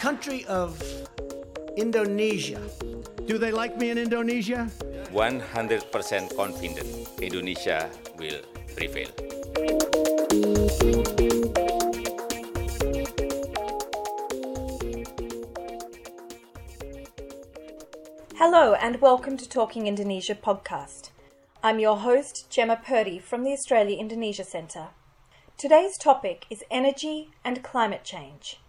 country of Indonesia. Do they like me in Indonesia? 100% confident Indonesia will prevail. Hello and welcome to Talking Indonesia podcast. I'm your host, Jemma Purdey from the Australia Indonesia Centre. Today's topic is energy and climate change.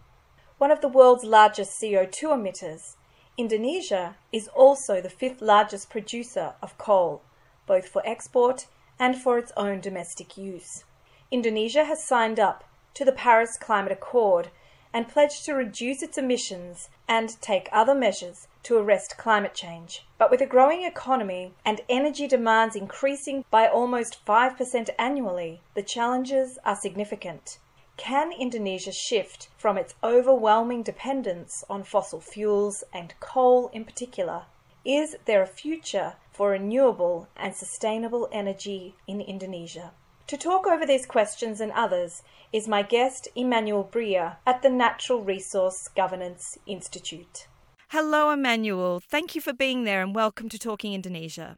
One of the world's largest CO2 emitters, Indonesia is also the fifth largest producer of coal, both for export and for its own domestic use. Indonesia has signed up to the Paris Climate Accord and pledged to reduce its emissions and take other measures to arrest climate change. But with a growing economy and energy demands increasing by almost 5% annually, the challenges are significant. Can Indonesia shift from its overwhelming dependence on fossil fuels and coal in particular? Is there a future for renewable and sustainable energy in Indonesia? To talk over these questions and others is my guest Emmanuel Bria at the Natural Resource Governance Institute. Hello, Emmanuel. Thank you for being there and welcome to Talking Indonesia.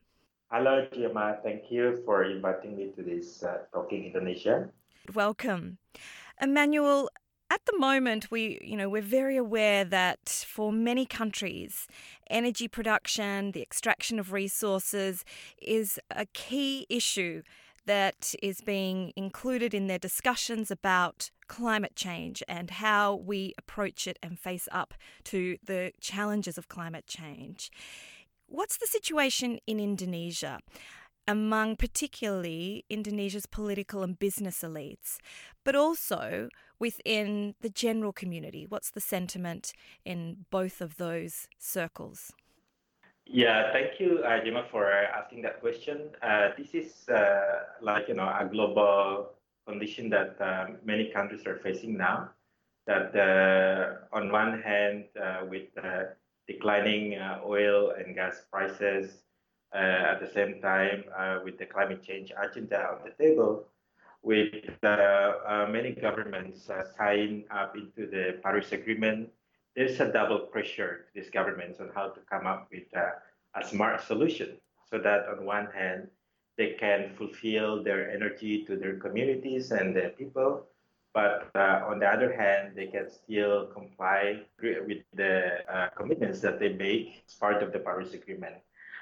Hello, Jemma. Thank you for inviting me to this uh, Talking Indonesia. Welcome. Emmanuel, at the moment we you know we're very aware that for many countries energy production the extraction of resources is a key issue that is being included in their discussions about climate change and how we approach it and face up to the challenges of climate change. What's the situation in Indonesia? Among particularly Indonesia's political and business elites, but also within the general community. What's the sentiment in both of those circles? Yeah, thank you, uh, for asking that question. Uh, this is uh, like you know a global condition that uh, many countries are facing now. That uh, on one hand, uh, with declining oil and gas prices, Uh, at the same time uh, with the climate change agenda on the table, with uh, many governments signing up into the Paris Agreement there's a double pressure to these governments on how to come up with a, a smart solution so that on one hand they can fulfill their energy to their communities and their people but uh, on the other hand they can still comply with the uh, commitments that they make as part of the paris agreement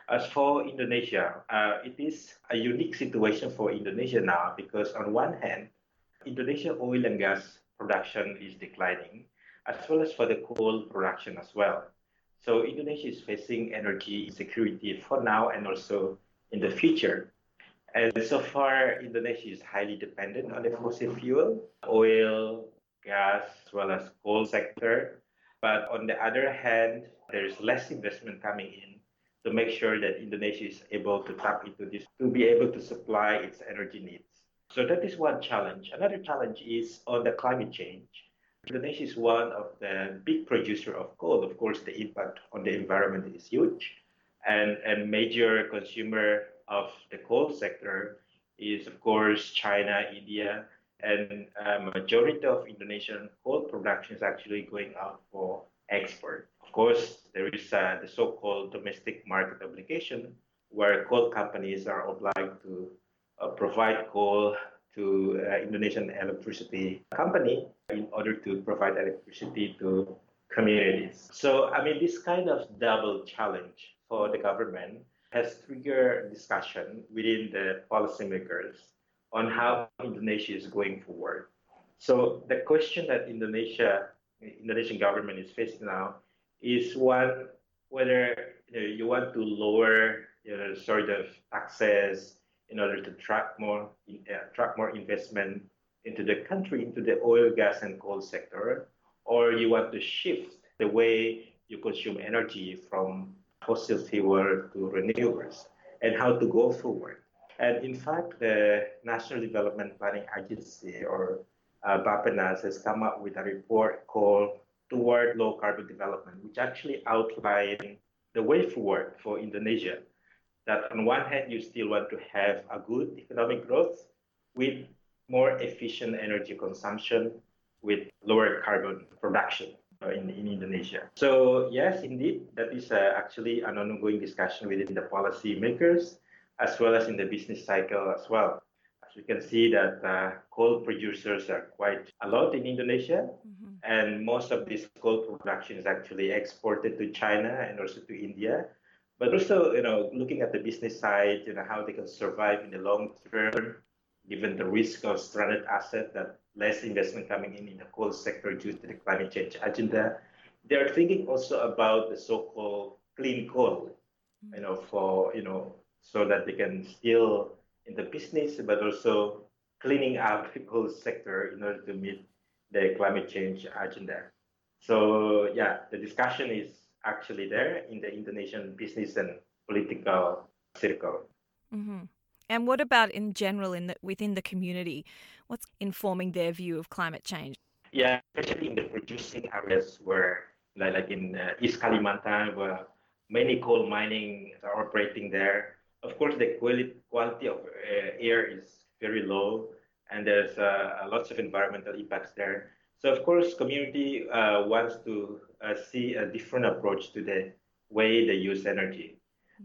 as for indonesia uh, it is a unique situation for indonesia now because on one hand indonesia oil and gas production is declining as well as for the coal production as well. So Indonesia is facing energy insecurity for now and also in the future. And so far, Indonesia is highly dependent on the fossil fuel, oil, gas, as well as coal sector. But on the other hand, there's less investment coming in to make sure that Indonesia is able to tap into this to be able to supply its energy needs. So that is one challenge. Another challenge is on the climate change. Indonesia is one of the big producer of coal. Of course, the impact on the environment is huge. And, and major consumer of the coal sector is, of course, China, India, and a majority of Indonesian coal production is actually going out for export. Course, there is uh, the so-called domestic market obligation, where coal companies are obliged to uh, provide coal to uh, Indonesian electricity company in order to provide electricity to communities. So, I mean, this kind of double challenge for the government has triggered discussion within the policymakers on how Indonesia is going forward. So, the question that Indonesia, Indonesian government is facing now is one whether you, know, you want to lower you know, sort of taxes in order to attract more attract more investment into the country, into the oil, gas, and coal sector, or you want to shift the way you consume energy from fossil fuel to renewables, and how to go forward. And in fact, the National Development Planning Agency, or uh, Bappenas, has come up with a report called Toward Low Carbon Development, which actually outlines the way forward for Indonesia that on one hand, you still want to have a good economic growth with more efficient energy consumption with lower carbon production. in, in Indonesia. So yes, indeed, that is uh, actually an ongoing discussion within the policy makers as well as in the business cycle as well. We can see that uh, coal producers are quite a lot in Indonesia, mm-hmm. and most of this coal production is actually exported to China and also to India. But also, you know, looking at the business side, you know, how they can survive in the long term, given the risk of stranded asset that less investment coming in in the coal sector due to the climate change agenda. They are thinking also about the so-called clean coal, you know, for you know, so that they can still in the business, but also cleaning up the coal sector in order to meet the climate change agenda. So yeah, the discussion is actually there in the Indonesian business and political circle. Mm-hmm. And what about in general in the, within the community? What's informing their view of climate change? Yeah, especially in the producing areas where, like, like in uh, East Kalimantan, where many coal mining are operating there. Of course, the quality quality of uh, air is very low, and there's uh, lots of environmental impacts there. So, of course, community uh, wants to uh, see a different approach to the way they use energy.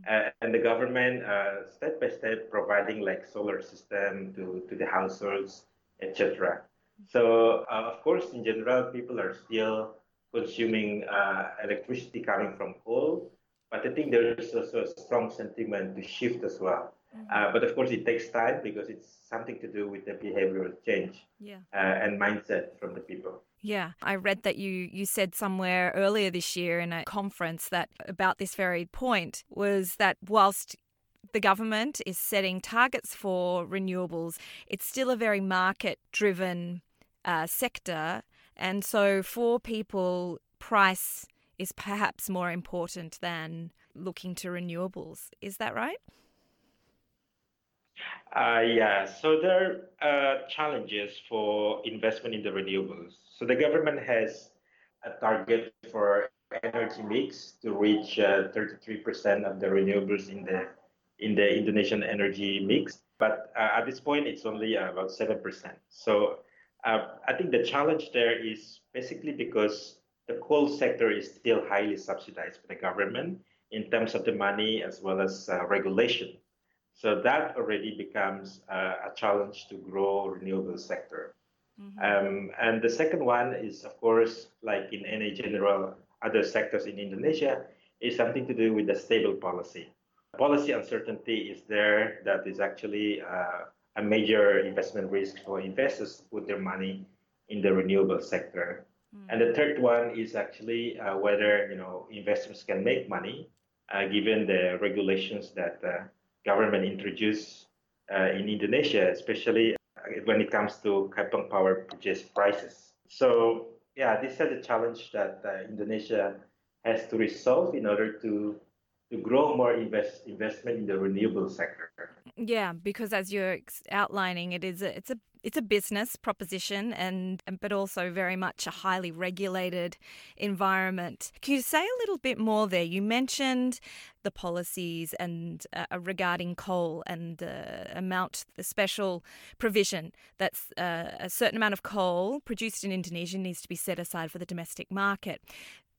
Uh, and the government uh, step by step providing like solar system to, to the households, etc. So uh, of course, in general, people are still consuming uh, electricity coming from coal, but I think there is also a strong sentiment to shift as well. Mm-hmm. Uh, but of course, it takes time because it's something to do with the behavioral change yeah. Uh, and mindset from the people. Yeah, I read that you you said somewhere earlier this year in a conference that about this very point was that whilst the government is setting targets for renewables, it's still a very market driven uh, sector, and so for people, price is perhaps more important than looking to renewables. Is that right? Uh, yeah, so there are uh, challenges for investment in the renewables. So the government has a target for energy mix to reach uh, 33% of the renewables in the in the Indonesian energy mix. But uh, at this point, it's only about 7%. So uh, I think the challenge there is basically because the coal sector is still highly subsidized by the government in terms of the money as well as uh, regulation. So that already becomes uh, a challenge to grow renewable sector. Mm-hmm. Um, and the second one is, of course, like in any general other sectors in Indonesia, is something to do with the stable policy. Policy uncertainty is there that is actually uh, a major investment risk for investors to put their money in the renewable sector. And the third one is actually uh, whether you know investors can make money uh, given the regulations that uh, government introduced uh, in Indonesia, especially when it comes to Kaipeng power purchase prices. So yeah, this is a challenge that uh, Indonesia has to resolve in order to to grow more invest investment in the renewable sector. Yeah, because as you're outlining, it is a, it's a it's a business proposition and but also very much a highly regulated environment. Can you say a little bit more there? You mentioned the policies and uh, regarding coal and the amount, the special provision that's uh, a certain amount of coal produced in Indonesia needs to be set aside for the domestic market.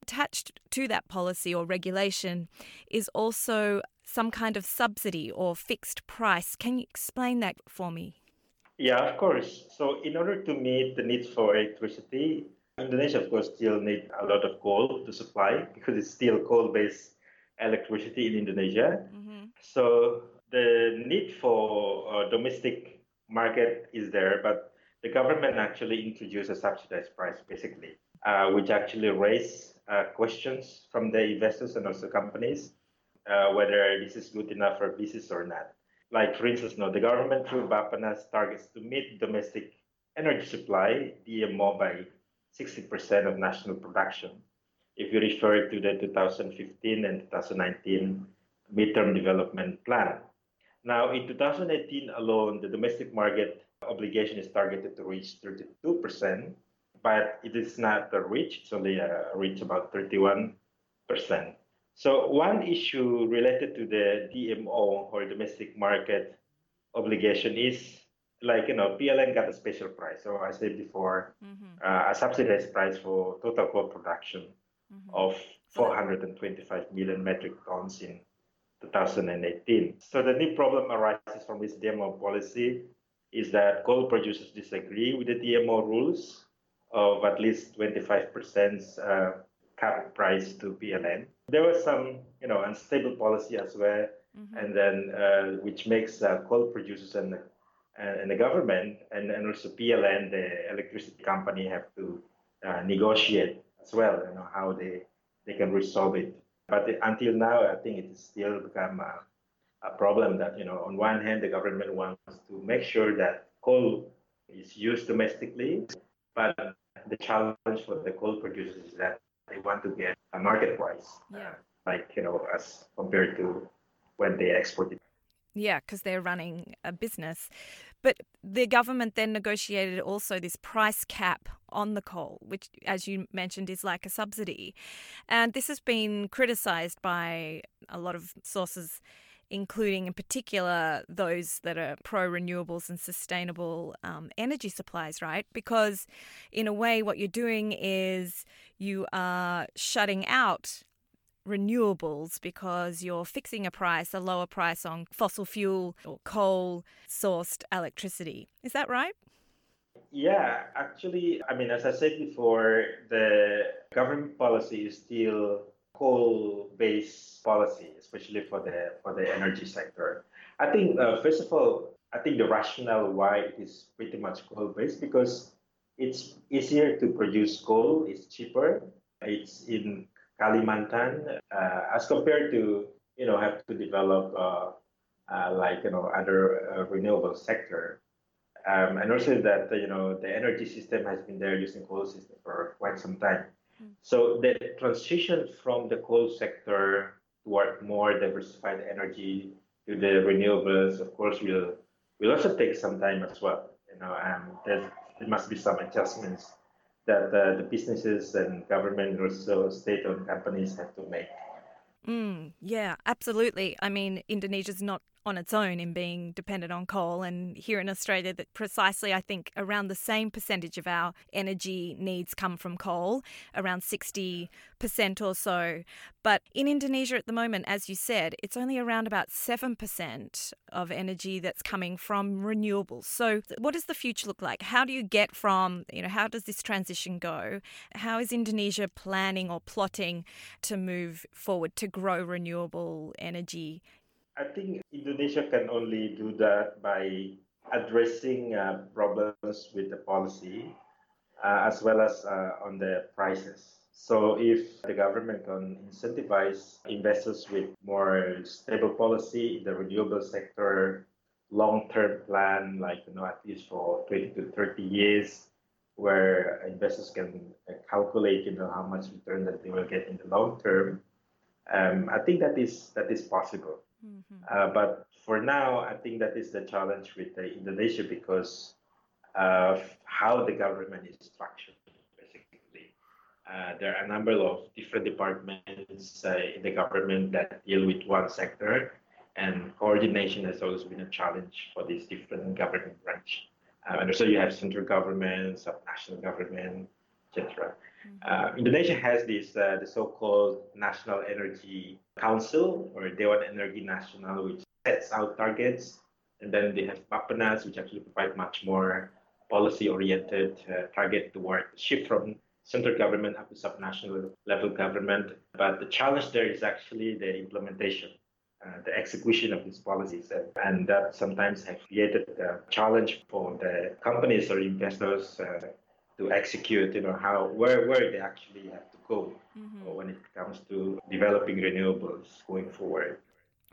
Attached to that policy or regulation is also some kind of subsidy or fixed price. Can you explain that for me? Yeah, of course. So in order to meet the needs for electricity, Indonesia, of course, still need a lot of coal to supply because it's still coal-based electricity in Indonesia. Mm-hmm. So the need for a domestic market is there, but the government actually introduced a subsidized price, basically, uh, which actually raised uh, questions from the investors and also companies uh, whether this is good enough for business or not. Like, for instance, no, the government through Bappenas targets to meet domestic energy supply, DMO, by 60% of national production. If you refer to the 2015 and 2019 midterm development plan. Now, in 2018 alone, the domestic market obligation is targeted to reach 32%, but it is not a reach, it's only uh, a reach about 31%. So one issue related to the DMO or domestic market obligation is like you know, PLN got a special price. So I said before, mm-hmm. uh, a subsidized price for total coal production mm-hmm. of 425 million metric tons in 2018. So the new problem arises from this DMO policy is that coal producers disagree with the DMO rules of at least 25% uh, cap price to PLN. There was some, you know, unstable policy as well, mm-hmm. and then uh, which makes uh, coal producers and and the government and, and also PLN, the electricity company, have to uh, negotiate as well. You know how they they can resolve it. But until now, I think it has still become a, a problem that you know on one hand the government wants to make sure that coal is used domestically, but the challenge for the coal producers is that they want to get a market price, yeah. uh, like you know, as compared to when they export it. Yeah, because they're running a business. But the government then negotiated also this price cap on the coal, which, as you mentioned, is like a subsidy. And this has been criticised by a lot of sources including in particular those that are pro renewables and sustainable um, energy supplies, right? Because in a way, what you're doing is you are shutting out renewables because you're fixing a price, a lower price on fossil fuel or coal sourced electricity. Is that right? Yeah, actually, I mean, as I said before, the government policy is still coal-based policy, especially for the for the energy sector. I think uh, first of all, I think the rationale why it is pretty much coal-based because it's easier to produce coal, it's cheaper, it's in Kalimantan uh, as compared to you know have to develop uh, uh, like you know other uh, renewable sector. Um, and also that you know the energy system has been there using coal system for quite some time. So the transition from the coal sector toward more diversified energy to the renewables, of course, will will also take some time as well. You know, um, there must be some adjustments that uh, the businesses and government also state-owned companies have to make. Mm, yeah, absolutely. I mean, Indonesia's not on its own in being dependent on coal. And here in Australia, that precisely, I think, around the same percentage of our energy needs come from coal, around 60% or so. But in Indonesia at the moment, as you said, it's only around about 7% of energy that's coming from renewables. So what does the future look like? How do you get from, you know, how does this transition go? How is Indonesia planning or plotting to move forward to grow renewable energy I think Indonesia can only do that by addressing uh, problems with the policy uh, as well as uh, on the prices. So if the government can incentivize investors with more stable policy in the renewable sector, long-term plan, like you know, at least for 20 to 30 years, where investors can uh, calculate, you know, how much return that they will get in the long term. Um, I think that is that is possible. Mm-hmm. Uh, but for now, I think that is the challenge with the Indonesia because of how the government is structured. Basically, uh, there are a number of different departments uh, in the government that deal with one sector, and coordination has always been a challenge for these different government branches. Uh, and so you have central government, sub-national government, etc. Uh, Indonesia has this uh, the so-called National Energy Council or Dewan Energi Nasional, which sets out targets, and then they have Bappenas, which actually provide much more policy-oriented uh, target toward shift from central government up to subnational level government. But the challenge there is actually the implementation. Uh, the execution of these policies and, and that sometimes have created a challenge for the companies or investors uh, to execute, you know, how where where they actually have to go mm-hmm. when it comes to developing renewables going forward.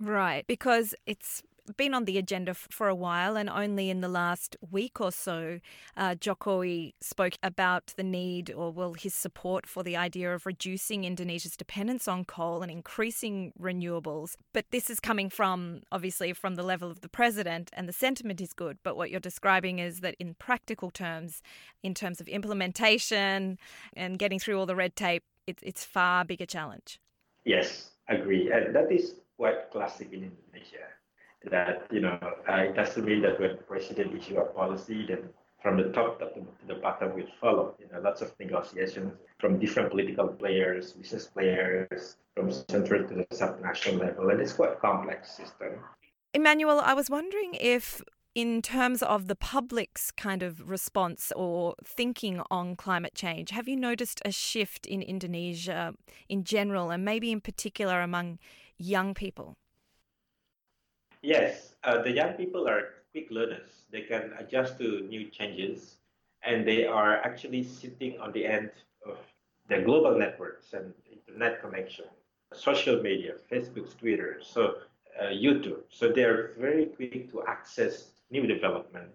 Right, because it's been on the agenda for a while, and only in the last week or so, uh, Jokowi spoke about the need, or well, his support for the idea of reducing Indonesia's dependence on coal and increasing renewables. But this is coming from, obviously, from the level of the president, and the sentiment is good. But what you're describing is that in practical terms, in terms of implementation and getting through all the red tape, it's it's far bigger challenge. Yes, agree, and that is quite classic in Indonesia that you know doesn't mean that when the president issue a policy, then from the top to the bottom will follow. You know, lots of negotiations from different political players, business players, from central to the subnational level, and it's quite a complex system. Emmanuel, I was wondering if in terms of the public's kind of response or thinking on climate change, have you noticed a shift in Indonesia in general and maybe in particular among young people? Yes, uh, the young people are quick learners. They can adjust to new changes and they are actually sitting on the end of the global networks and internet connection, social media, Facebook, Twitter, so uh, YouTube. So they're very quick to access new development,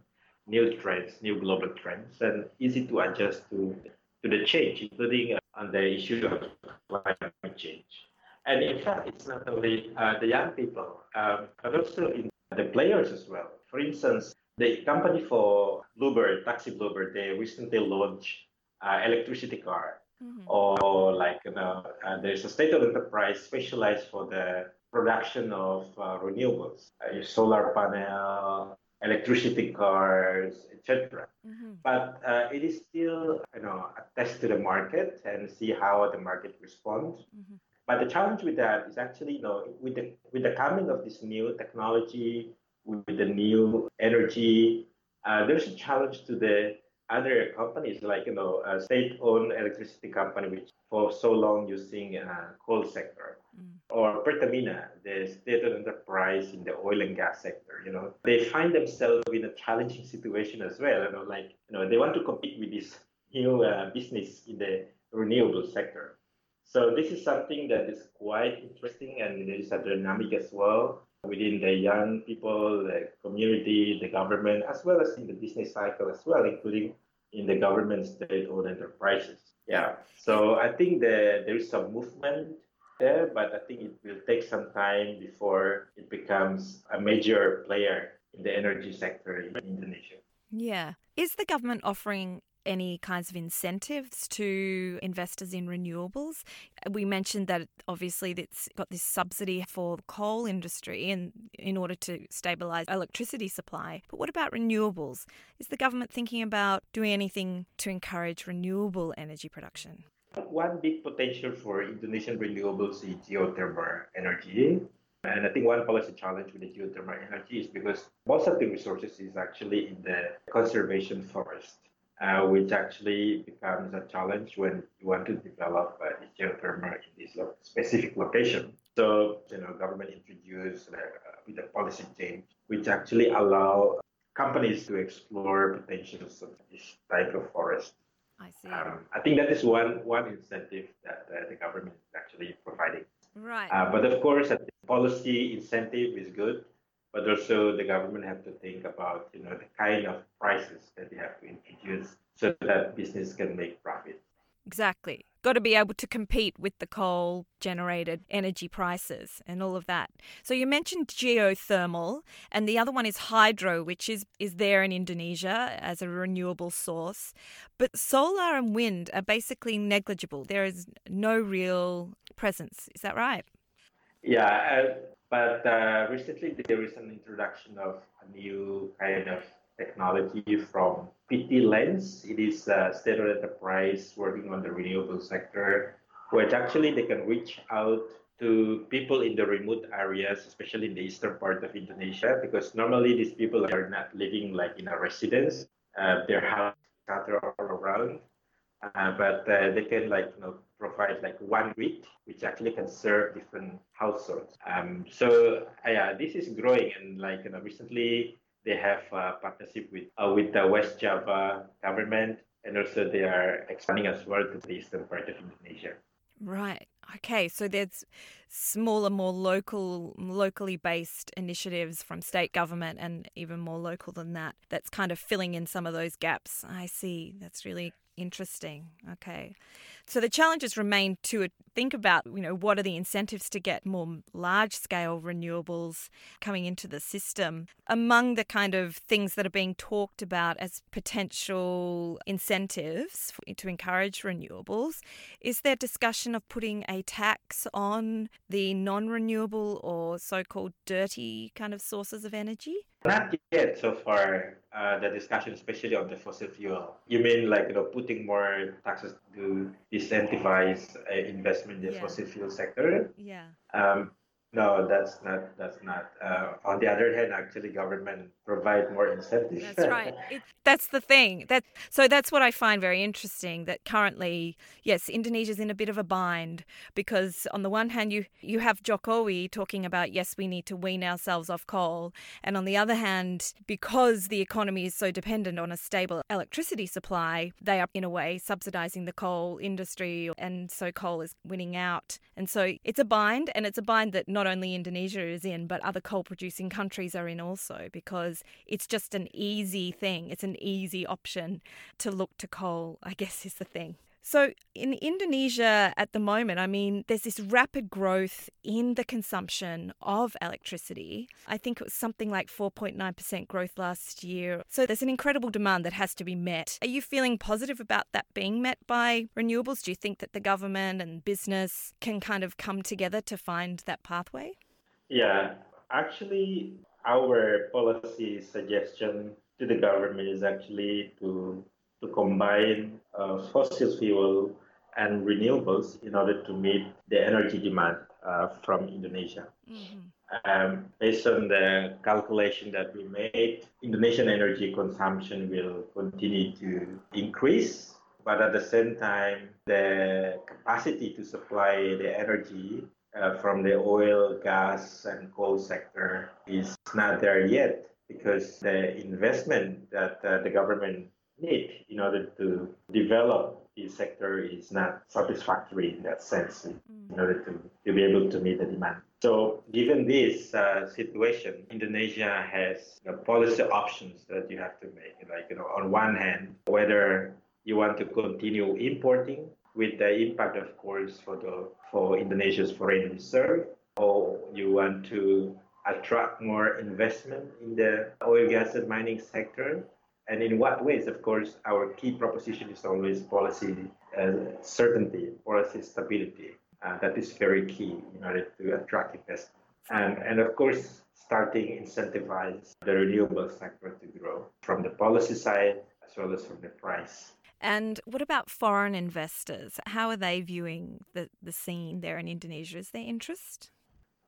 new trends, new global trends, and easy to adjust to, to the change, including uh, on the issue of climate change. And in fact, it's not only uh, the young people, um, but also in the players as well. For instance, the company for Bluebird, Taxi Bluebird, they recently launched uh, electricity car. Mm-hmm. Or like you know, uh, there's a state-owned enterprise specialized for the production of uh, renewables, uh, solar panel, electricity cars, etc. Mm-hmm. But uh, it is still, you know, a test to the market and see how the market responds. Mm-hmm. But the challenge with that is actually, you know, with the with the coming of this new technology, with the new energy, uh, there's a challenge to the other companies like you know a state-owned electricity company which for so long using uh, coal sector. Mm. or Pertamina the state-owned enterprise in the oil and gas sector you know. They find themselves in a challenging situation as well you know like you know they want to compete with this new uh, business in the renewable sector so this is something that is quite interesting and there is a dynamic as well within the young people, the community, the government, as well as in the business cycle as well, including in the government state-owned enterprises. Yeah. So I think the, there is some movement there, but I think it will take some time before it becomes a major player in the energy sector in Indonesia. Yeah. Is the government offering any kinds of incentives to investors in renewables. We mentioned that obviously it's got this subsidy for the coal industry and in order to stabilize electricity supply. But what about renewables? Is the government thinking about doing anything to encourage renewable energy production? One big potential for Indonesian renewables is geothermal energy. And I think one policy challenge with the geothermal energy is because most of the resources is actually in the conservation forest uh, which actually becomes a challenge when you want to develop uh, geothermal in this lo- specific location. So, you know, government introduced uh, with a policy change, which actually allow companies to explore potentials of this type of forest. I see. Um, I think that is one one incentive that uh, the government is actually providing. Right. Uh, but of course, a policy incentive is good but also the government have to think about you know the kind of prices that they have to introduce so that business can make profit. Exactly. Got to be able to compete with the coal generated energy prices and all of that. So you mentioned geothermal and the other one is hydro which is is there in Indonesia as a renewable source. But solar and wind are basically negligible. There is no real presence. Is that right? Yeah, uh, but uh, recently there is an introduction of a new kind of technology from PT Lens. It is a state-owned enterprise working on the renewable sector, which actually they can reach out to people in the remote areas, especially in the eastern part of Indonesia, because normally these people are not living like in a residence. Uh, their house scattered all around, uh, but uh, they can like you know provide like one grid, which actually can serve different households. Um, so yeah, this is growing, and like you know, recently they have a partnership with uh, with the West Java government, and also they are expanding as well to the eastern part of Indonesia. Right. Okay. So there's smaller, more local, locally based initiatives from state government, and even more local than that. That's kind of filling in some of those gaps. I see. That's really Interesting. Okay. So the challenges remain to think about, you know, what are the incentives to get more large scale renewables coming into the system. Among the kind of things that are being talked about as potential incentives to encourage renewables, is there discussion of putting a tax on the non renewable or so called dirty kind of sources of energy? Not yet so far. Uh, the discussion, especially on the fossil fuel. You mean like you know putting more taxes to incentivize uh, investment in the Yeah. fossil fuel sector? Yeah. Um, no, that's not. That's not. Uh, on the other hand, actually, government provide more incentives. That's right. It, that's the thing. That so that's what I find very interesting. That currently, yes, Indonesia's in a bit of a bind because on the one hand, you you have Jokowi talking about yes, we need to wean ourselves off coal, and on the other hand, because the economy is so dependent on a stable electricity supply, they are in a way subsidizing the coal industry, and so coal is winning out. And so it's a bind, and it's a bind that not only Indonesia is in, but other coal producing countries are in also because it's just an easy thing. It's an easy option to look to coal, I guess is the thing. So in Indonesia at the moment, I mean, there's this rapid growth in the consumption of electricity. I think it was something like 4.9% growth last year. So there's an incredible demand that has to be met. Are you feeling positive about that being met by renewables? Do you think that the government and business can kind of come together to find that pathway? Yeah, actually, our policy suggestion to the government is actually to to combine uh, fossil fuel and renewables in order to meet the energy demand uh, from Indonesia. Um, based on the calculation that we made, Indonesian energy consumption will continue to increase, but at the same time, the capacity to supply the energy uh, from the oil, gas, and coal sector is not there yet because the investment that uh, the government need in order to develop the sector is not satisfactory in that sense in order to, to be able to meet the demand. So given this uh, situation, Indonesia has you know, policy options that you have to make. Like, you know, on one hand, whether you want to continue importing with the impact, of course, for the for Indonesia's foreign reserve, or you want to attract more investment in the oil, gas, and mining sector, and in what ways? Of course, our key proposition is always policy uh, certainty, policy stability. Uh, that is very key in order to attract investment. And, and of course, starting incentivize the renewable sector to grow from the policy side as well as from the price. And what about foreign investors? How are they viewing the, the scene there in Indonesia? Is there interest?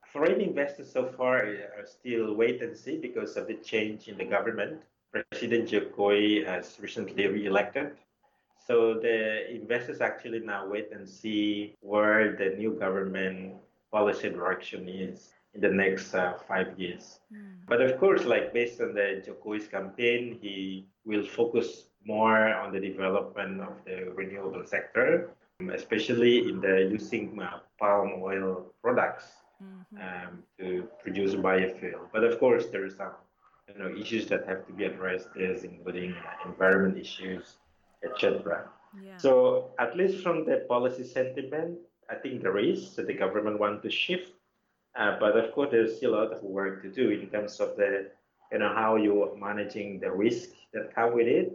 Foreign investors so far are still wait and see because of the change in the government. President Jokowi has recently re-elected. So the investors actually now wait and see where the new government policy direction is in the next uh, five years. But of course, like based on the Jokowi's campaign, he will focus more on the development of the renewable sector, especially in the using uh, palm oil products um, to produce biofuel. But of course, there is some you know issues that have to be addressed, is including environment issues, etc. Yeah. So at least from the policy sentiment, I think there is that the government want to shift, uh, but of course there's still a lot of work to do in terms of the you know how you are managing the risk that come with it,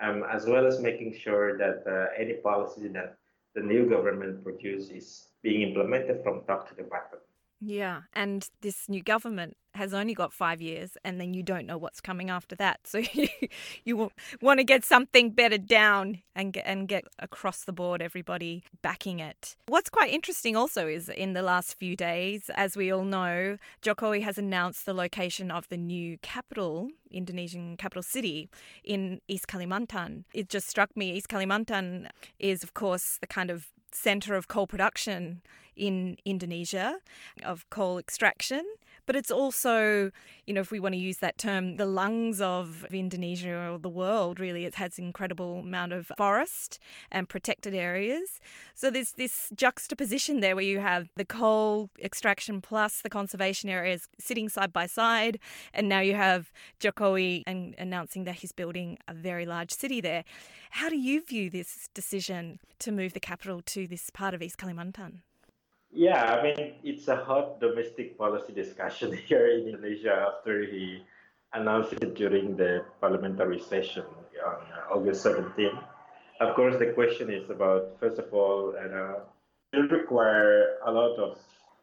um, as well as making sure that uh, any policy that the new government produce is being implemented from top to the bottom. Yeah, and this new government has only got five years, and then you don't know what's coming after that. So you, you want to get something better down and get, and get across the board everybody backing it. What's quite interesting also is in the last few days, as we all know, Jokowi has announced the location of the new capital, Indonesian capital city, in East Kalimantan. It just struck me, East Kalimantan is, of course, the kind of center of coal production in Indonesia, of coal extraction. But it's also, you know, if we want to use that term, the lungs of Indonesia or the world, really. It has incredible amount of forest and protected areas. So there's this juxtaposition there where you have the coal extraction plus the conservation areas sitting side by side, and now you have Jokowi and announcing that he's building a very large city there. How do you view this decision to move the capital to this part of East Kalimantan? Yeah, I mean, it's a hot domestic policy discussion here in Indonesia after he announced it during the parliamentary session on August 17. Of course, the question is about, first of all, uh, it will require a lot of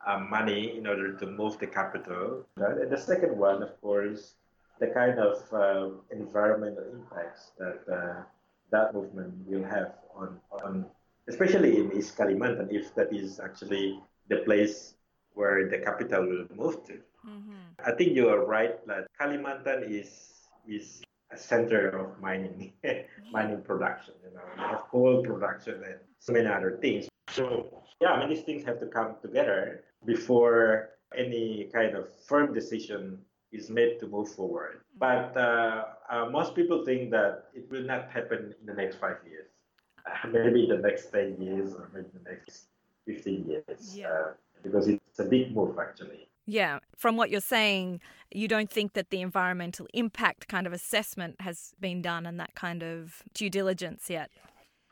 uh, money in order to move the capital. Right? And the second one, of course, the kind of uh, environmental impacts that uh, that movement will have on, on especially in East Kalimantan, if that is actually the place where the capital will move to. Mm-hmm. I think you are right that Kalimantan is is a center of mining mining production. You know, you have coal production and so many other things. So yeah, I mean these things have to come together before any kind of firm decision is made to move forward. Mm-hmm. But uh, uh, most people think that it will not happen in the next five years. maybe the next 10 years or maybe the next 15 years yeah. uh, because it's a big move actually. Yeah, from what you're saying, you don't think that the environmental impact kind of assessment has been done and that kind of due diligence yet.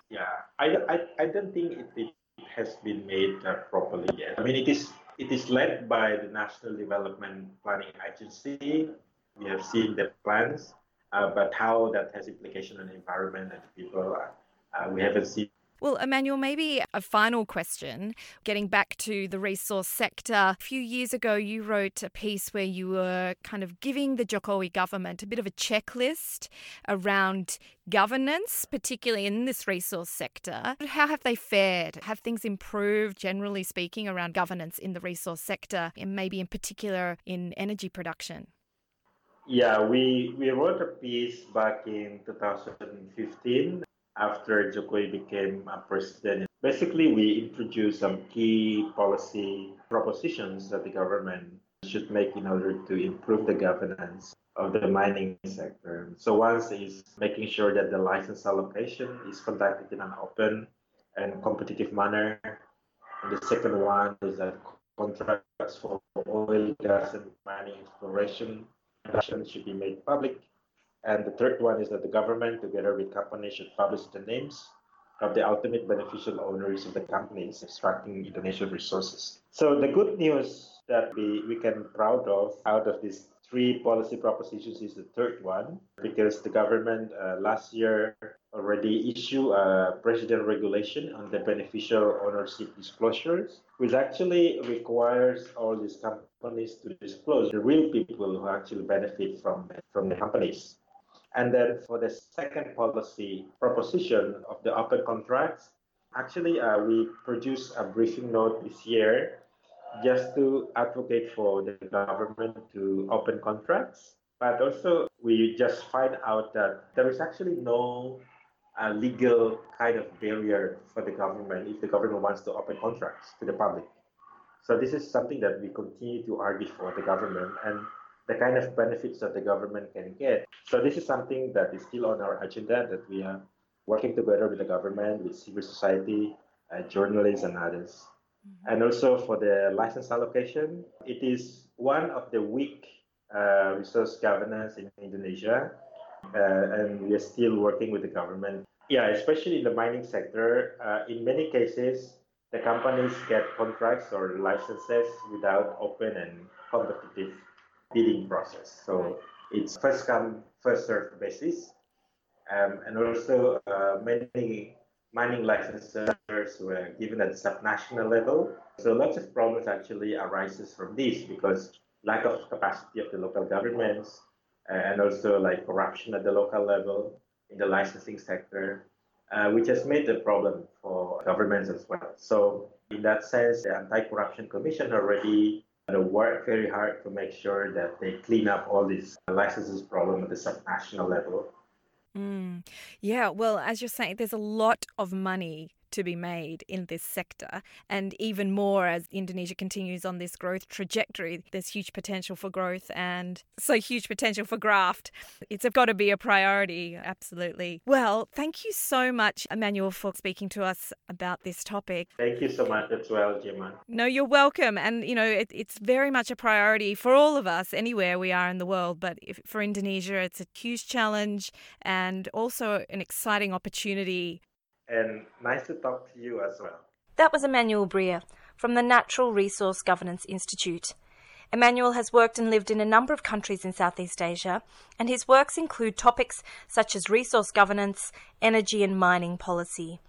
Yeah, I, I, I don't think it, it has been made uh, properly yet. I mean, it is it is led by the National Development Planning Agency. We have seen the plans, uh, but how that has implication on the environment and people, uh, uh, we haven't seen. Well, Emmanuel, maybe a final question. Getting back to the resource sector, a few years ago you wrote a piece where you were kind of giving the Jokowi government a bit of a checklist around governance, particularly in this resource sector. How have they fared? Have things improved, generally speaking, around governance in the resource sector, and maybe in particular in energy production? Yeah, we, we wrote a piece back in 2015 after Jokowi became a president. Basically, we introduced some key policy propositions that the government should make in order to improve the governance of the mining sector. So one is making sure that the license allocation is conducted in an open and competitive manner. And the second one is that contracts for oil, gas, and mining exploration should be made public. And the third one is that the government, together with companies, should publish the names of the ultimate beneficial owners of the companies extracting Indonesian resources. So the good news that we, we can proud of out of these three policy propositions is the third one because the government uh, last year already issued a president regulation on the beneficial ownership disclosures which actually requires all these companies to disclose the real people who actually benefit from from the companies and then for the second policy proposition of the open contracts, actually uh, we produced a briefing note this year just to advocate for the government to open contracts. But also we just find out that there is actually no uh, legal kind of barrier for the government if the government wants to open contracts to the public. So this is something that we continue to argue for the government and the kind of benefits that the government can get. So this is something that is still on our agenda that we are working together with the government, with civil society, uh, journalists, and others. Mm-hmm. And also for the license allocation, it is one of the weak uh, resource governance in Indonesia, uh, and we are still working with the government. Yeah, especially in the mining sector, uh, in many cases, the companies get contracts or licenses without open and competitive bidding process. So it's first come, first served basis. Um, and also uh, many mining licenses were given at the subnational level. So lots of problems actually arises from this because lack of capacity of the local governments uh, and also like corruption at the local level in the licensing sector, uh, which has made the problem for governments as well. So in that sense, the Anti-Corruption Commission already to work very hard to make sure that they clean up all these licenses problem at the subnational level. Mm. Yeah, well, as you're saying, there's a lot of money to be made in this sector. And even more as Indonesia continues on this growth trajectory, there's huge potential for growth and so huge potential for graft. It's got to be a priority, absolutely. Well, thank you so much, Emmanuel, for speaking to us about this topic. Thank you so much as well, Jemma. No, you're welcome. And, you know, it, it's very much a priority for all of us anywhere we are in the world. But if, for Indonesia, it's a huge challenge and also an exciting opportunity and nice to talk to you as well. That was Emmanuel Bria from the Natural Resource Governance Institute. Emmanuel has worked and lived in a number of countries in Southeast Asia, and his works include topics such as resource governance, energy, and mining policy.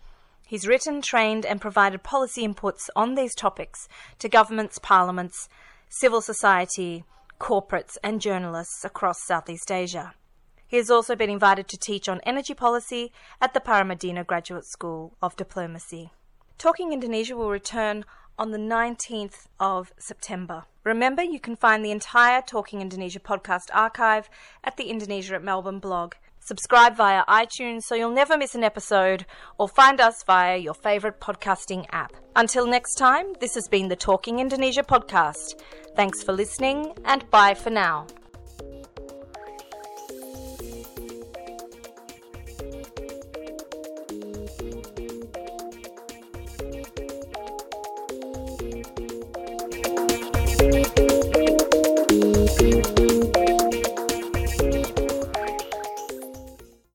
He's written, trained, and provided policy inputs on these topics to governments, parliaments, civil society, corporates, and journalists across Southeast Asia. He has also been invited to teach on energy policy at the Paramadina Graduate School of Diplomacy. Talking Indonesia will return on the 19th of September. Remember, you can find the entire Talking Indonesia podcast archive at the Indonesia at Melbourne blog. Subscribe via iTunes so you'll never miss an episode, or find us via your favourite podcasting app. Until next time, this has been the Talking Indonesia podcast. Thanks for listening, and bye for now.